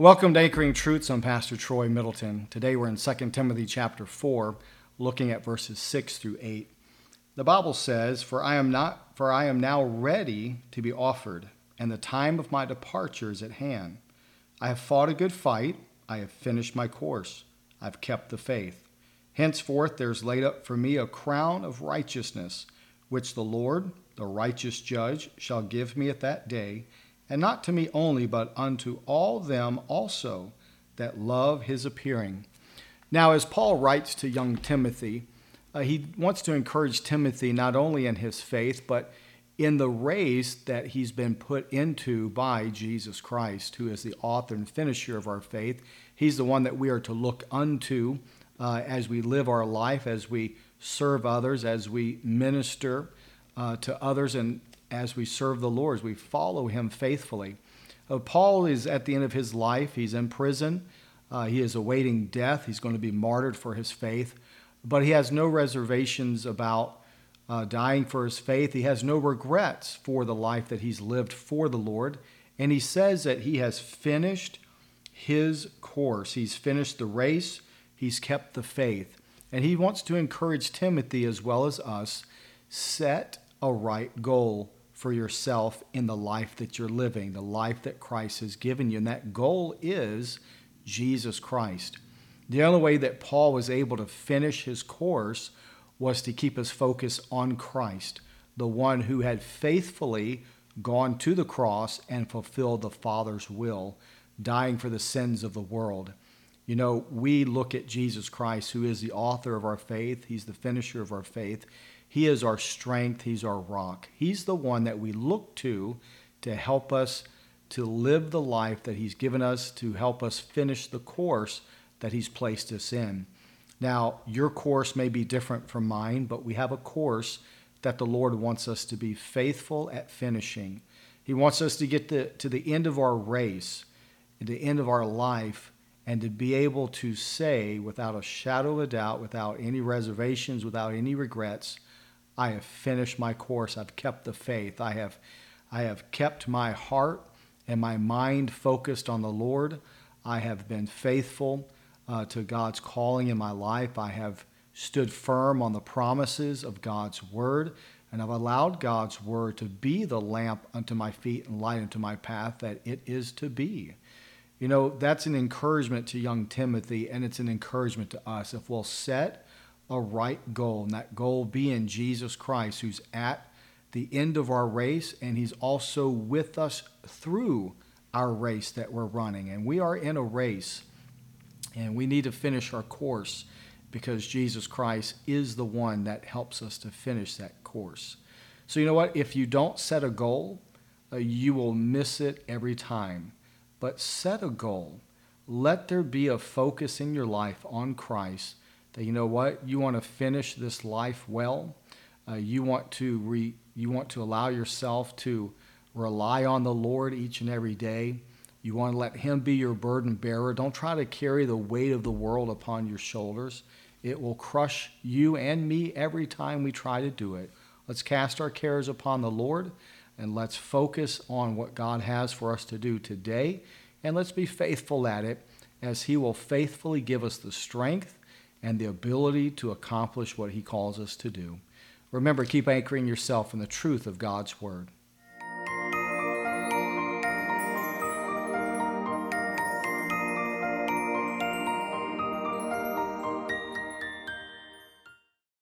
Welcome to Anchoring Truths. I'm Pastor Troy Middleton. Today we're in 2 Timothy chapter 4, looking at verses 6 through 8. The Bible says, "For I am not for I am now ready to be offered, and the time of my departure is at hand. I have fought a good fight, I have finished my course, I've kept the faith. Henceforth there is laid up for me a crown of righteousness, which the Lord, the righteous judge, shall give me at that day." And not to me only, but unto all them also that love his appearing. Now, as Paul writes to young Timothy, uh, he wants to encourage Timothy not only in his faith, but in the race that he's been put into by Jesus Christ, who is the author and finisher of our faith. He's the one that we are to look unto uh, as we live our life, as we serve others, as we minister uh, to others, and as we serve the Lord, as we follow Him faithfully. Uh, Paul is at the end of his life. He's in prison. Uh, he is awaiting death. He's going to be martyred for his faith. But he has no reservations about uh, dying for his faith. He has no regrets for the life that he's lived for the Lord. And he says that he has finished his course. He's finished the race. He's kept the faith. And he wants to encourage Timothy as well as us set a right goal for yourself in the life that you're living, the life that Christ has given you. And that goal is Jesus Christ. The only way that Paul was able to finish his course was to keep his focus on Christ, the one who had faithfully gone to the cross and fulfilled the Father's will, dying for the sins of the world. You know, we look at Jesus Christ, who is the author of our faith, he's the finisher of our faith. He is our strength, He's our rock. He's the one that we look to to help us to live the life that He's given us, to help us finish the course that He's placed us in. Now, your course may be different from mine, but we have a course that the Lord wants us to be faithful at finishing. He wants us to get to, to the end of our race, the end of our life, and to be able to say without a shadow of a doubt, without any reservations, without any regrets, I have finished my course. I've kept the faith. I have, I have kept my heart and my mind focused on the Lord. I have been faithful uh, to God's calling in my life. I have stood firm on the promises of God's word, and I've allowed God's word to be the lamp unto my feet and light unto my path that it is to be. You know, that's an encouragement to young Timothy, and it's an encouragement to us. If we'll set a right goal, and that goal being Jesus Christ, who's at the end of our race, and He's also with us through our race that we're running. And we are in a race, and we need to finish our course because Jesus Christ is the one that helps us to finish that course. So, you know what? If you don't set a goal, uh, you will miss it every time. But set a goal. Let there be a focus in your life on Christ that you know what you want to finish this life well. Uh, you want to re, you want to allow yourself to rely on the Lord each and every day. You want to let Him be your burden bearer. Don't try to carry the weight of the world upon your shoulders. It will crush you and me every time we try to do it. Let's cast our cares upon the Lord and let's focus on what God has for us to do today. And let's be faithful at it as He will faithfully give us the strength and the ability to accomplish what He calls us to do. Remember, keep anchoring yourself in the truth of God's Word.